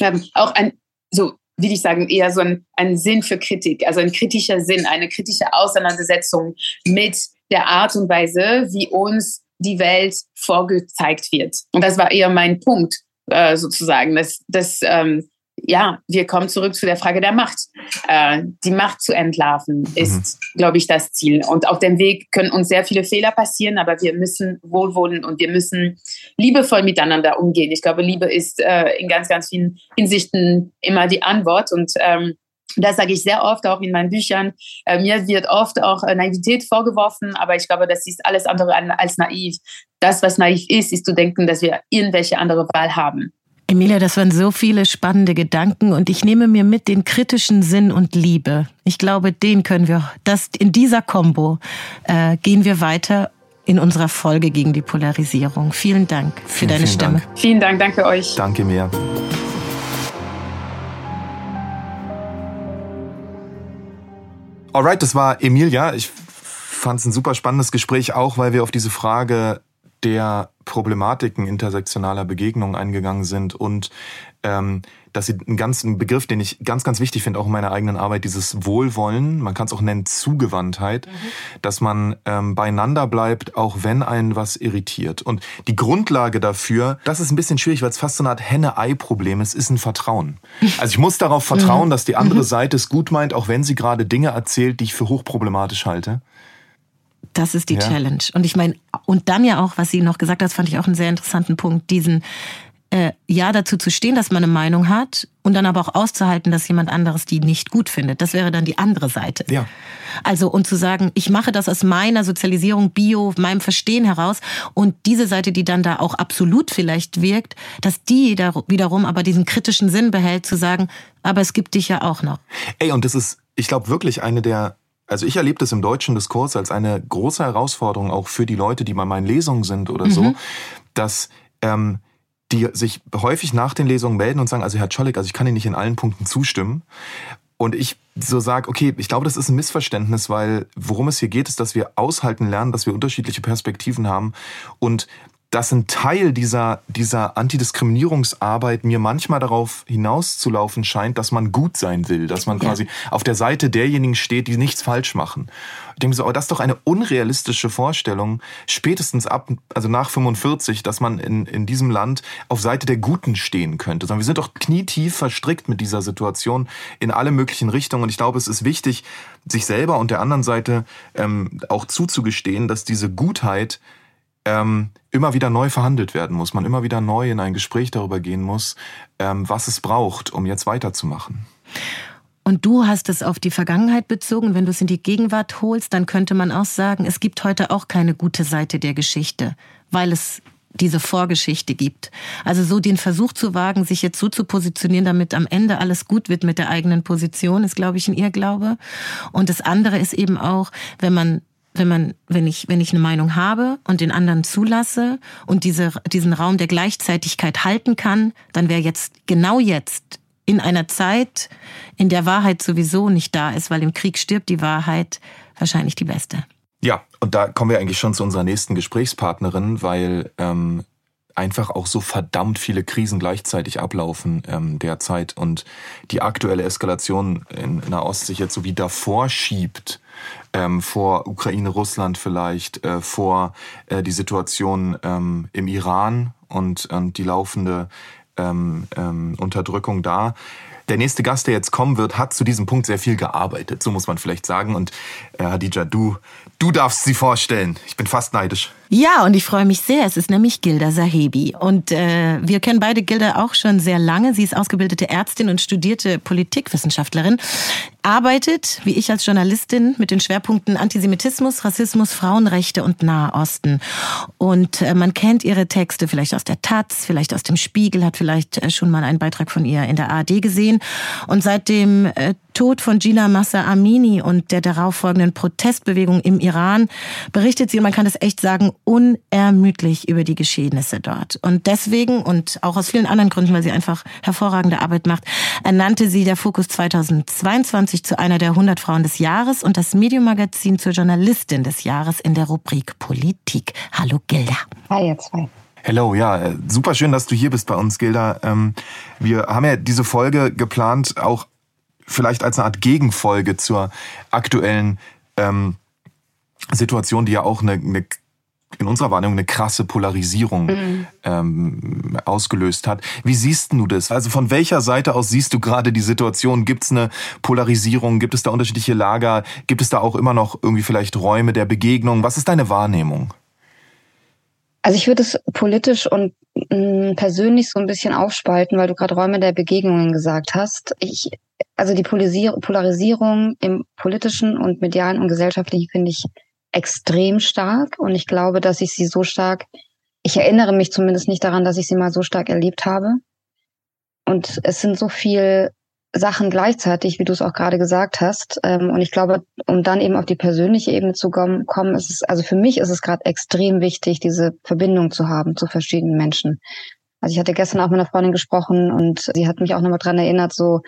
ähm, auch ein, so will ich sagen, eher so ein, ein Sinn für Kritik, also ein kritischer Sinn, eine kritische Auseinandersetzung mit der Art und Weise, wie uns die Welt vorgezeigt wird. Und das war eher mein Punkt, äh, sozusagen, dass, dass ähm, ja, wir kommen zurück zu der Frage der Macht. Äh, die Macht zu entlarven ist, glaube ich, das Ziel. Und auf dem Weg können uns sehr viele Fehler passieren, aber wir müssen wohlwollend und wir müssen liebevoll miteinander umgehen. Ich glaube, Liebe ist äh, in ganz, ganz vielen Hinsichten immer die Antwort. Und ähm, das sage ich sehr oft auch in meinen Büchern. Äh, mir wird oft auch äh, Naivität vorgeworfen, aber ich glaube, das ist alles andere an- als naiv. Das, was naiv ist, ist zu denken, dass wir irgendwelche andere Wahl haben. Emilia, das waren so viele spannende Gedanken und ich nehme mir mit den kritischen Sinn und Liebe. Ich glaube, den können wir, das in dieser Kombo äh, gehen wir weiter in unserer Folge gegen die Polarisierung. Vielen Dank für Vielen, deine vielen Stimme. Dank. Vielen Dank, danke euch. Danke mir. Alright, das war Emilia. Ich fand es ein super spannendes Gespräch, auch weil wir auf diese Frage der Problematiken intersektionaler Begegnungen eingegangen sind und ähm, dass sie einen ganzen Begriff, den ich ganz, ganz wichtig finde, auch in meiner eigenen Arbeit, dieses Wohlwollen, man kann es auch nennen Zugewandtheit, dass man ähm, beieinander bleibt, auch wenn einen was irritiert. Und die Grundlage dafür, das ist ein bisschen schwierig, weil es fast so eine Art Henne-Ei-Problem ist, ist ein Vertrauen. (laughs) Also ich muss darauf vertrauen, dass die andere Seite es gut meint, auch wenn sie gerade Dinge erzählt, die ich für hochproblematisch halte. Das ist die Ja. Challenge. Und ich meine, und dann ja auch, was sie noch gesagt hat, fand ich auch einen sehr interessanten Punkt, diesen äh, ja dazu zu stehen, dass man eine Meinung hat und dann aber auch auszuhalten, dass jemand anderes die nicht gut findet. Das wäre dann die andere Seite. Ja. Also und zu sagen, ich mache das aus meiner Sozialisierung, Bio, meinem Verstehen heraus und diese Seite, die dann da auch absolut vielleicht wirkt, dass die wiederum aber diesen kritischen Sinn behält, zu sagen, aber es gibt dich ja auch noch. Ey, und das ist, ich glaube, wirklich eine der, also ich erlebe das im deutschen Diskurs als eine große Herausforderung auch für die Leute, die bei meinen Lesungen sind oder so, dass ähm, die sich häufig nach den Lesungen melden und sagen, also Herr Czollik, also ich kann Ihnen nicht in allen Punkten zustimmen. Und ich so sage, okay, ich glaube, das ist ein Missverständnis, weil worum es hier geht, ist, dass wir aushalten lernen, dass wir unterschiedliche Perspektiven haben und dass ein Teil dieser, dieser Antidiskriminierungsarbeit mir manchmal darauf hinauszulaufen scheint, dass man gut sein will, dass man Ja. quasi auf der Seite derjenigen steht, die nichts falsch machen. Ich denke so, aber das ist doch eine unrealistische Vorstellung, spätestens ab, also nach 45, dass man in, in diesem Land auf Seite der Guten stehen könnte. Sondern wir sind doch knietief verstrickt mit dieser Situation in alle möglichen Richtungen. Und ich glaube, es ist wichtig, sich selber und der anderen Seite ähm, auch zuzugestehen, dass diese Gutheit ähm, immer wieder neu verhandelt werden muss. Man immer wieder neu in ein Gespräch darüber gehen muss, ähm, was es braucht, um jetzt weiterzumachen. Und du hast es auf die Vergangenheit bezogen. Wenn du es in die Gegenwart holst, dann könnte man auch sagen, es gibt heute auch keine gute Seite der Geschichte, weil es diese Vorgeschichte gibt. Also so den Versuch zu wagen, sich jetzt so zu positionieren, damit am Ende alles gut wird mit der eigenen Position, ist, glaube ich, ein Irrglaube. Und das andere ist eben auch, wenn man wenn man, wenn ich, wenn ich eine Meinung habe und den anderen zulasse und diese, diesen Raum der Gleichzeitigkeit halten kann, dann wäre jetzt, genau jetzt, in einer Zeit, in der Wahrheit sowieso nicht da ist, weil im Krieg stirbt die Wahrheit, wahrscheinlich die beste. Ja, und da kommen wir eigentlich schon zu unserer nächsten Gesprächspartnerin, weil ähm, einfach auch so verdammt viele Krisen gleichzeitig ablaufen ähm, derzeit und die aktuelle Eskalation in, in der Ost sich jetzt so wie davor schiebt ähm, vor Ukraine, Russland vielleicht, äh, vor äh, die Situation ähm, im Iran und, und die laufende ähm, ähm, Unterdrückung da. Der nächste Gast, der jetzt kommen wird, hat zu diesem Punkt sehr viel gearbeitet, so muss man vielleicht sagen. Und äh, Hadija, du, du darfst sie vorstellen. Ich bin fast neidisch. Ja, und ich freue mich sehr. Es ist nämlich Gilda Sahebi. Und äh, wir kennen beide Gilda auch schon sehr lange. Sie ist ausgebildete Ärztin und studierte Politikwissenschaftlerin arbeitet, wie ich als Journalistin, mit den Schwerpunkten Antisemitismus, Rassismus, Frauenrechte und Nahosten. Und äh, man kennt ihre Texte vielleicht aus der Taz, vielleicht aus dem Spiegel, hat vielleicht äh, schon mal einen Beitrag von ihr in der ARD gesehen. Und seit dem äh, Tod von Gina Massa Amini und der darauffolgenden Protestbewegung im Iran berichtet sie, und man kann es echt sagen, unermüdlich über die Geschehnisse dort. Und deswegen und auch aus vielen anderen Gründen, weil sie einfach hervorragende Arbeit macht, ernannte sie der Fokus 2022 sich zu einer der 100 Frauen des Jahres und das Medium-Magazin zur Journalistin des Jahres in der Rubrik Politik. Hallo Gilda. Hi ihr zwei. Hello, ja, äh, super schön, dass du hier bist bei uns, Gilda. Ähm, wir haben ja diese Folge geplant, auch vielleicht als eine Art Gegenfolge zur aktuellen ähm, Situation, die ja auch eine, eine in unserer Wahrnehmung eine krasse Polarisierung mhm. ähm, ausgelöst hat. Wie siehst du das? Also von welcher Seite aus siehst du gerade die Situation? Gibt es eine Polarisierung? Gibt es da unterschiedliche Lager? Gibt es da auch immer noch irgendwie vielleicht Räume der Begegnung? Was ist deine Wahrnehmung? Also ich würde es politisch und mh, mm, persönlich so ein bisschen aufspalten, weil du gerade Räume der Begegnungen gesagt hast. Ich, also die Polarisierung im politischen und medialen und gesellschaftlichen finde ich extrem stark und ich glaube, dass ich sie so stark, ich erinnere mich zumindest nicht daran, dass ich sie mal so stark erlebt habe. Und es sind so viel Sachen gleichzeitig, wie du es auch gerade gesagt hast. Ähm, und ich glaube, um dann eben auf die persönliche Ebene zu kommen, ist es, also für mich ist es gerade extrem wichtig, diese Verbindung zu haben zu verschiedenen Menschen. Also ich hatte gestern auch mit einer Freundin gesprochen und sie hat mich auch nochmal dran erinnert, so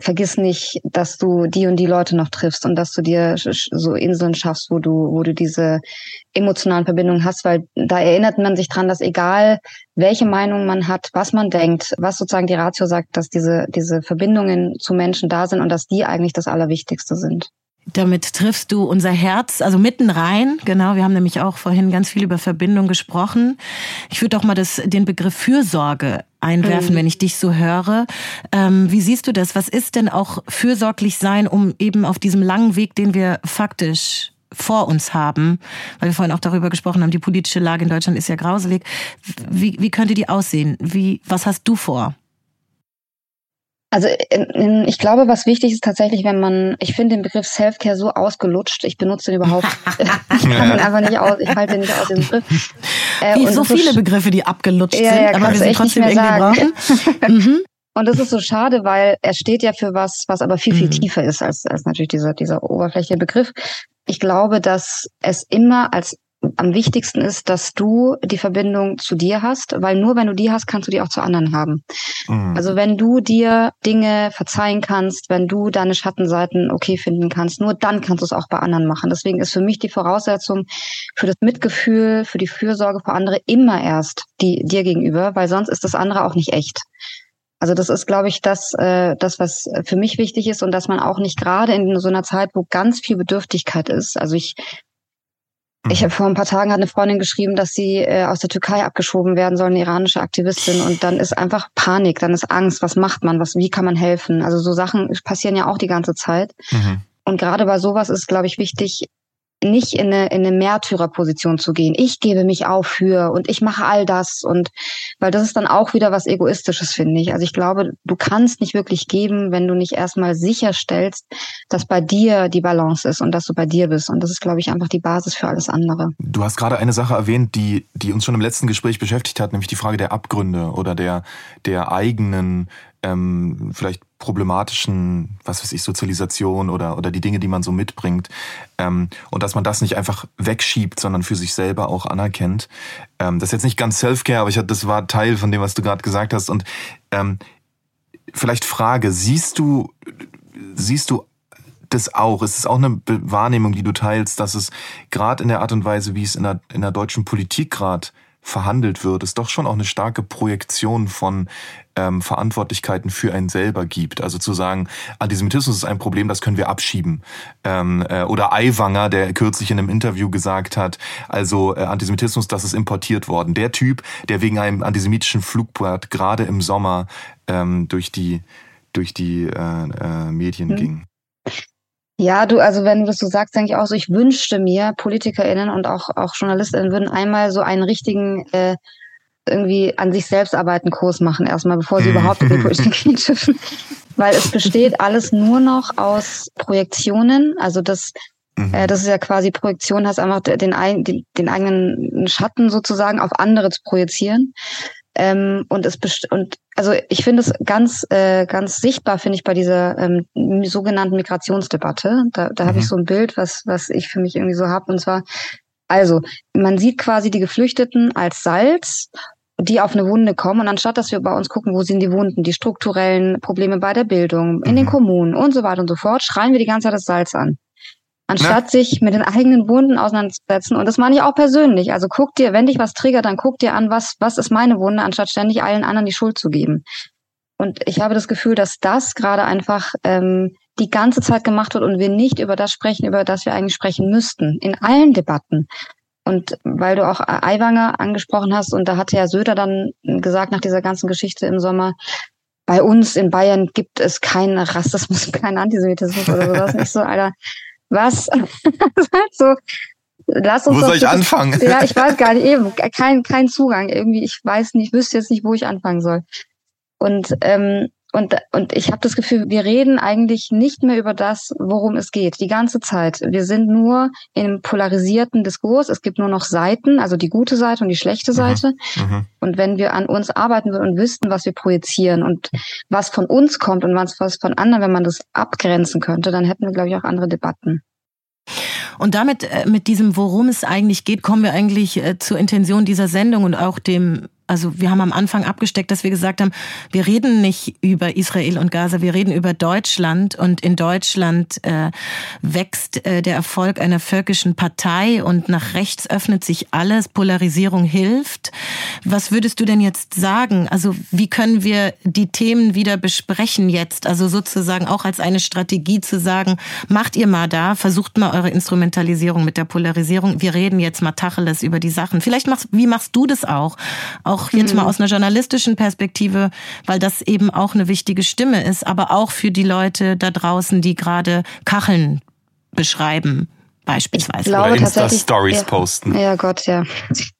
vergiss nicht, dass du die und die Leute noch triffst und dass du dir so Inseln schaffst, wo du, wo du diese emotionalen Verbindungen hast, weil da erinnert man sich dran, dass egal welche Meinung man hat, was man denkt, was sozusagen die Ratio sagt, dass diese, diese Verbindungen zu Menschen da sind und dass die eigentlich das Allerwichtigste sind. Damit triffst du unser Herz, also mitten rein. Genau, wir haben nämlich auch vorhin ganz viel über Verbindung gesprochen. Ich würde doch mal das, den Begriff Fürsorge einwerfen, mhm. wenn ich dich so höre. Ähm, wie siehst du das? Was ist denn auch fürsorglich sein, um eben auf diesem langen Weg, den wir faktisch vor uns haben, weil wir vorhin auch darüber gesprochen haben, die politische Lage in Deutschland ist ja grauselig. Wie, wie könnte die aussehen? Wie, was hast du vor? Also ich glaube, was wichtig ist tatsächlich, wenn man, ich finde den Begriff Self-Care so ausgelutscht, ich benutze den überhaupt, ich (laughs) (laughs) kann den einfach nicht aus, ich halte den nicht aus dem Begriff. Äh, Wie so viele Begriffe, die abgelutscht ja, ja, sind, aber wir sie trotzdem irgendwie sagen. brauchen. (laughs) mhm. Und das ist so schade, weil er steht ja für was, was aber viel, viel mhm. tiefer ist als, als natürlich dieser, dieser oberflächliche Begriff. Ich glaube, dass es immer als am wichtigsten ist, dass du die Verbindung zu dir hast, weil nur wenn du die hast, kannst du die auch zu anderen haben. Mhm. Also wenn du dir Dinge verzeihen kannst, wenn du deine Schattenseiten okay finden kannst, nur dann kannst du es auch bei anderen machen. Deswegen ist für mich die Voraussetzung für das Mitgefühl, für die Fürsorge für andere immer erst die dir gegenüber, weil sonst ist das andere auch nicht echt. Also das ist, glaube ich, das, äh, das, was für mich wichtig ist und dass man auch nicht gerade in so einer Zeit, wo ganz viel Bedürftigkeit ist. Also ich ich habe vor ein paar Tagen hat eine Freundin geschrieben, dass sie äh, aus der Türkei abgeschoben werden soll, eine iranische Aktivistin. Und dann ist einfach Panik, dann ist Angst. Was macht man? Was, wie kann man helfen? Also so Sachen passieren ja auch die ganze Zeit. Mhm. Und gerade bei sowas ist, glaube ich, wichtig, nicht in eine, in eine Märtyrerposition zu gehen. Ich gebe mich auf für und ich mache all das und weil das ist dann auch wieder was Egoistisches, finde ich. Also ich glaube, du kannst nicht wirklich geben, wenn du nicht erstmal sicherstellst, dass bei dir die Balance ist und dass du bei dir bist. Und das ist, glaube ich, einfach die Basis für alles andere. Du hast gerade eine Sache erwähnt, die, die uns schon im letzten Gespräch beschäftigt hat, nämlich die Frage der Abgründe oder der, der eigenen ähm, vielleicht problematischen, was weiß ich, Sozialisation oder, oder die Dinge, die man so mitbringt. Ähm, und dass man das nicht einfach wegschiebt, sondern für sich selber auch anerkennt. Ähm, das ist jetzt nicht ganz Self-Care, aber ich, das war Teil von dem, was du gerade gesagt hast. Und ähm, vielleicht Frage, siehst du, siehst du das auch? Ist es auch eine Wahrnehmung, die du teilst, dass es gerade in der Art und Weise, wie es in der, in der deutschen Politik gerade verhandelt wird, es doch schon auch eine starke Projektion von ähm, Verantwortlichkeiten für einen selber gibt. Also zu sagen, Antisemitismus ist ein Problem, das können wir abschieben. Ähm, äh, oder Aiwanger, der kürzlich in einem Interview gesagt hat, also äh, Antisemitismus, das ist importiert worden. Der Typ, der wegen einem antisemitischen Flugblatt gerade im Sommer ähm, durch die durch die äh, äh, Medien mhm. ging. Ja, du, also wenn du das so sagst, denke ich auch so, ich wünschte mir, PolitikerInnen und auch, auch JournalistInnen würden einmal so einen richtigen äh, irgendwie an sich selbst arbeiten Kurs machen, erstmal, bevor sie überhaupt in die (laughs) Politik dürfen. Weil es besteht alles nur noch aus Projektionen. Also das, mhm. äh, das ist ja quasi Projektion, heißt einfach den, den, den eigenen Schatten sozusagen auf andere zu projizieren. Ähm, und es und also ich finde es ganz äh, ganz sichtbar finde ich bei dieser ähm, sogenannten Migrationsdebatte. Da, da mhm. habe ich so ein Bild, was was ich für mich irgendwie so habe und zwar also man sieht quasi die Geflüchteten als Salz die auf eine Wunde kommen. Und anstatt dass wir bei uns gucken, wo sind die Wunden, die strukturellen Probleme bei der Bildung, in mhm. den Kommunen und so weiter und so fort, schreien wir die ganze Zeit das Salz an anstatt ja. sich mit den eigenen Wunden auseinanderzusetzen. Und das meine ich auch persönlich. Also guck dir, wenn dich was triggert, dann guck dir an, was, was ist meine Wunde, anstatt ständig allen anderen die Schuld zu geben. Und ich habe das Gefühl, dass das gerade einfach ähm, die ganze Zeit gemacht wird und wir nicht über das sprechen, über das wir eigentlich sprechen müssten. In allen Debatten. Und weil du auch Aiwanger angesprochen hast, und da hatte ja Söder dann gesagt nach dieser ganzen Geschichte im Sommer, bei uns in Bayern gibt es keinen Rassismus, (laughs) keinen Antisemitismus oder sowas. Nicht so, Alter, was? (laughs) so, lass uns wo soll ich anfangen? (laughs) Ja, ich weiß gar nicht, eben, kein, kein Zugang. Irgendwie, ich weiß nicht, ich wüsste jetzt nicht, wo ich anfangen soll. Und, ähm, und, und ich habe das Gefühl, wir reden eigentlich nicht mehr über das, worum es geht, die ganze Zeit. Wir sind nur im polarisierten Diskurs. Es gibt nur noch Seiten, also die gute Seite und die schlechte mhm. Seite. Mhm. Und wenn wir an uns arbeiten würden und wüssten, was wir projizieren und was von uns kommt und was, was von anderen, wenn man das abgrenzen könnte, dann hätten wir, glaube ich, auch andere Debatten. Und damit, äh, mit diesem, worum es eigentlich geht, kommen wir eigentlich äh, zur Intention dieser Sendung und auch dem also wir haben am Anfang abgesteckt, dass wir gesagt haben, wir reden nicht über Israel und Gaza, wir reden über Deutschland und in Deutschland äh, wächst äh, der Erfolg einer völkischen Partei und nach rechts öffnet sich alles, Polarisierung hilft. Was würdest du denn jetzt sagen? Also wie können wir die Themen wieder besprechen jetzt? Also sozusagen auch als eine Strategie zu sagen, macht ihr mal da, versucht mal eure Instrumentalisierung mit der Polarisierung. Wir reden jetzt mal Tacheles über die Sachen. Vielleicht machst, wie machst du das auch? auch jetzt mhm. mal aus einer journalistischen Perspektive, weil das eben auch eine wichtige Stimme ist, aber auch für die Leute da draußen, die gerade Kacheln beschreiben, beispielsweise. Ich glaube, Oder Insta-Stories ja, posten. Ja Gott, ja.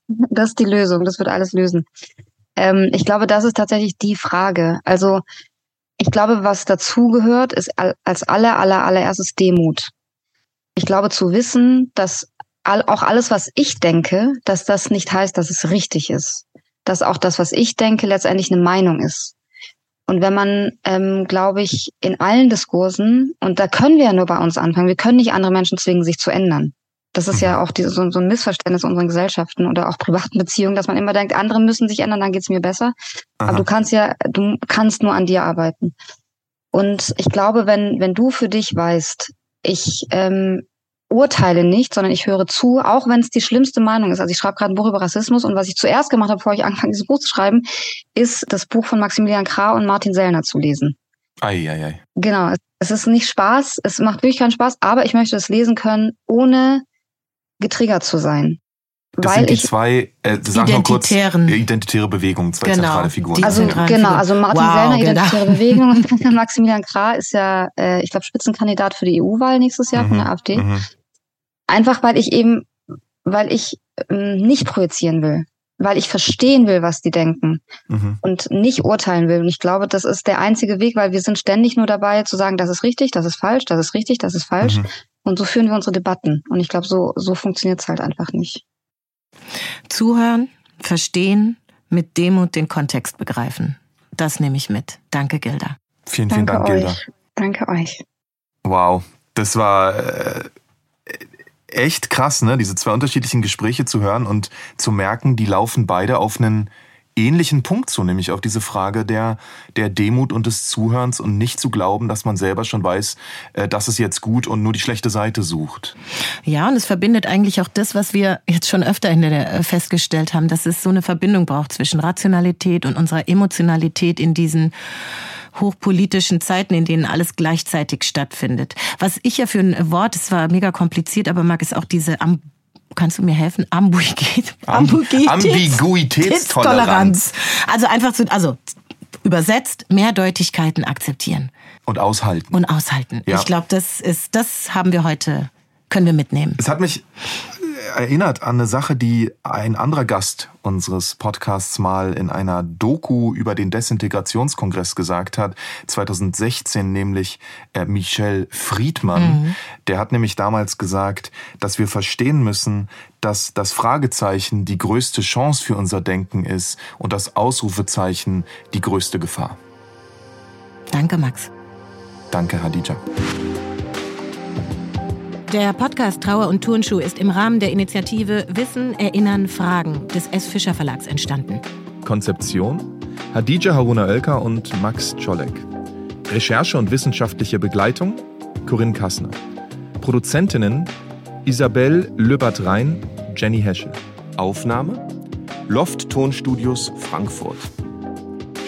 Das ist die Lösung, das wird alles lösen. Ähm, ich glaube, das ist tatsächlich die Frage. Also ich glaube, was dazugehört, ist als aller, aller, allererstes Demut. Ich glaube zu wissen, dass auch alles, was ich denke, dass das nicht heißt, dass es richtig ist dass auch das, was ich denke, letztendlich eine Meinung ist. Und wenn man, ähm, glaube ich, in allen Diskursen, und da können wir ja nur bei uns anfangen, wir können nicht andere Menschen zwingen, sich zu ändern. Das ist ja mhm. auch die, so, so, ein Missverständnis unserer Gesellschaften oder auch privaten Beziehungen, dass man immer denkt, andere müssen sich ändern, dann geht's mir besser. Aha. Aber du kannst ja, du kannst nur an dir arbeiten. Und ich glaube, wenn, wenn du für dich weißt, ich ähm, urteile nicht, sondern ich höre zu, auch wenn es die schlimmste Meinung ist. Also ich schreibe gerade ein Buch über Rassismus und was ich zuerst gemacht habe, bevor ich (laughs) angefangen dieses Buch zu schreiben, ist das Buch von Maximilian Krah und Martin Sellner zu lesen. Ei, ei, ei. Genau. Es ist nicht Spaß, es macht wirklich keinen Spaß, aber ich möchte es lesen können, ohne getriggert zu sein. Das weil sind die zwei, äh, sag mal kurz, identitäre Bewegungen, zwei genau, zentrale Figuren. Also genau, also Martin wow, Sellner, genau. identitäre Bewegung und Maximilian Krah ist ja, äh, ich glaube, Spitzenkandidat für die EU-Wahl nächstes Jahr mhm, von der AfD. Mhm. Einfach weil ich eben, weil ich ähm, nicht projizieren will, weil ich verstehen will, was die denken mhm. und nicht urteilen will. Und ich glaube, das ist der einzige Weg, weil wir sind ständig nur dabei zu sagen, das ist richtig, das ist falsch, das ist richtig, das ist falsch. Mhm. Und so führen wir unsere Debatten. Und ich glaube, so, so funktioniert es halt einfach nicht. Zuhören, verstehen, mit Demut den Kontext begreifen. Das nehme ich mit. Danke, Gilda. Vielen, vielen Danke Dank, euch. Gilda. Danke euch. Wow, das war äh, echt krass, ne, diese zwei unterschiedlichen Gespräche zu hören und zu merken, die laufen beide auf einen ähnlichen Punkt zu, nämlich auf diese Frage der, der Demut und des Zuhörens und nicht zu glauben, dass man selber schon weiß, äh, das ist jetzt gut und nur die schlechte Seite sucht. Ja, und es verbindet eigentlich auch das, was wir jetzt schon öfter in der, äh, festgestellt haben, dass es so eine Verbindung braucht zwischen Rationalität und unserer Emotionalität in diesen hochpolitischen Zeiten, in denen alles gleichzeitig stattfindet. Was ich ja für ein Wort, es war mega kompliziert, aber mag es auch diese Am kannst du mir helfen? Ambiguität. (laughs) Ambiguitätstoleranz. Also einfach zu, also Übersetzt, Mehrdeutigkeiten akzeptieren. Und aushalten. Und aushalten. Ja. Ich glaube, das ist, das haben wir heute, können wir mitnehmen. Es hat mich erinnert an eine Sache, die ein anderer Gast unseres Podcasts mal in einer Doku über den Desintegrationskongress gesagt hat, 2016 nämlich äh, Michel Friedmann. Mhm. Der hat nämlich damals gesagt, dass wir verstehen müssen, dass das Fragezeichen die größte Chance für unser Denken ist und das Ausrufezeichen die größte Gefahr. Danke, Max. Danke, Hadija. Der Podcast Trauer und Turnschuh ist im Rahmen der Initiative Wissen, Erinnern, Fragen des S. Fischer Verlags entstanden. Konzeption Hadija Haruna Oelker und Max Czolek. Recherche und wissenschaftliche Begleitung Corinne Kassner. Produzentinnen Isabel Löbert-Rhein, Jenny Heschel. Aufnahme Loft Tonstudios Frankfurt.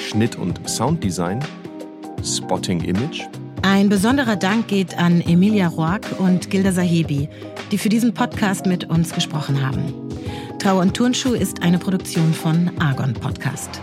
Schnitt und Sounddesign Spotting Image ein besonderer Dank geht an Emilia Roark und Gilda Sahebi, die für diesen Podcast mit uns gesprochen haben. Trauer und Turnschuh ist eine Produktion von Argon Podcast.